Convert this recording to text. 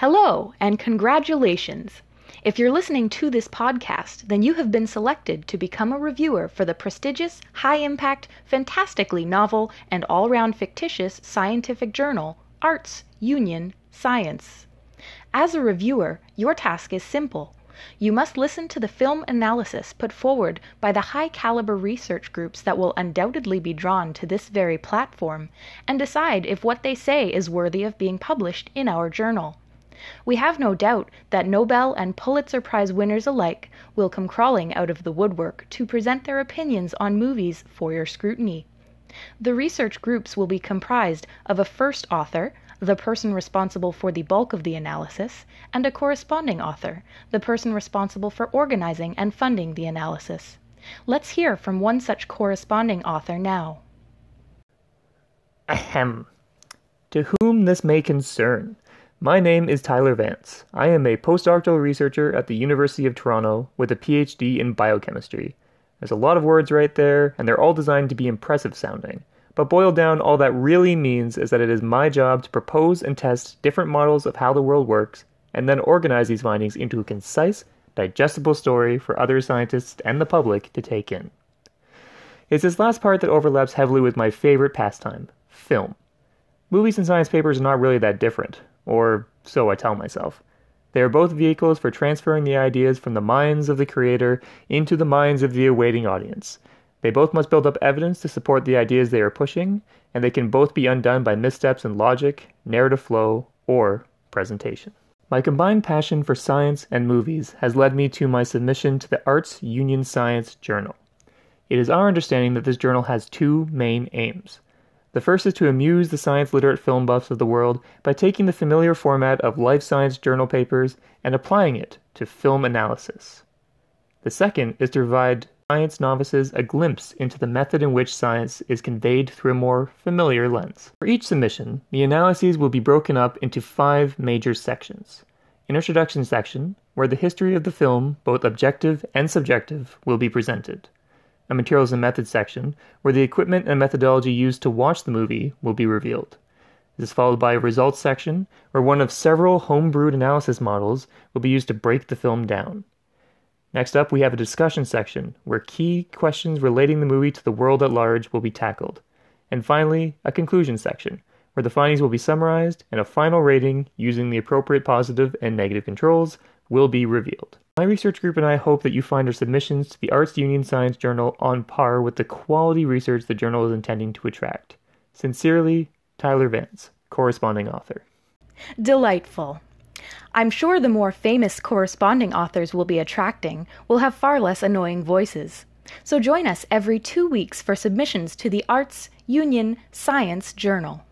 Hello, and congratulations! If you're listening to this podcast, then you have been selected to become a reviewer for the prestigious, high impact, fantastically novel, and all round fictitious scientific journal, Arts Union Science. As a reviewer, your task is simple. You must listen to the film analysis put forward by the high caliber research groups that will undoubtedly be drawn to this very platform, and decide if what they say is worthy of being published in our journal. We have no doubt that Nobel and Pulitzer Prize winners alike will come crawling out of the woodwork to present their opinions on movies for your scrutiny. The research groups will be comprised of a first author, the person responsible for the bulk of the analysis, and a corresponding author, the person responsible for organizing and funding the analysis. Let's hear from one such corresponding author now. Ahem. To whom this may concern, my name is Tyler Vance. I am a postdoctoral researcher at the University of Toronto with a PhD in biochemistry. There's a lot of words right there, and they're all designed to be impressive sounding. But boiled down, all that really means is that it is my job to propose and test different models of how the world works, and then organize these findings into a concise, digestible story for other scientists and the public to take in. It's this last part that overlaps heavily with my favorite pastime film. Movies and science papers are not really that different or so I tell myself. They are both vehicles for transferring the ideas from the minds of the creator into the minds of the awaiting audience. They both must build up evidence to support the ideas they are pushing, and they can both be undone by missteps in logic, narrative flow, or presentation. My combined passion for science and movies has led me to my submission to the Arts Union Science Journal. It is our understanding that this journal has two main aims. The first is to amuse the science literate film buffs of the world by taking the familiar format of life science journal papers and applying it to film analysis. The second is to provide science novices a glimpse into the method in which science is conveyed through a more familiar lens. For each submission, the analyses will be broken up into five major sections. Introduction section, where the history of the film, both objective and subjective, will be presented a materials and methods section where the equipment and methodology used to watch the movie will be revealed. This is followed by a results section where one of several homebrewed analysis models will be used to break the film down. Next up, we have a discussion section where key questions relating the movie to the world at large will be tackled. And finally, a conclusion section where the findings will be summarized and a final rating using the appropriate positive and negative controls will be revealed. My research group and I hope that you find our submissions to the Arts Union Science Journal on par with the quality research the journal is intending to attract. Sincerely, Tyler Vance, corresponding author. Delightful. I'm sure the more famous corresponding authors will be attracting will have far less annoying voices. So join us every two weeks for submissions to the Arts Union Science Journal.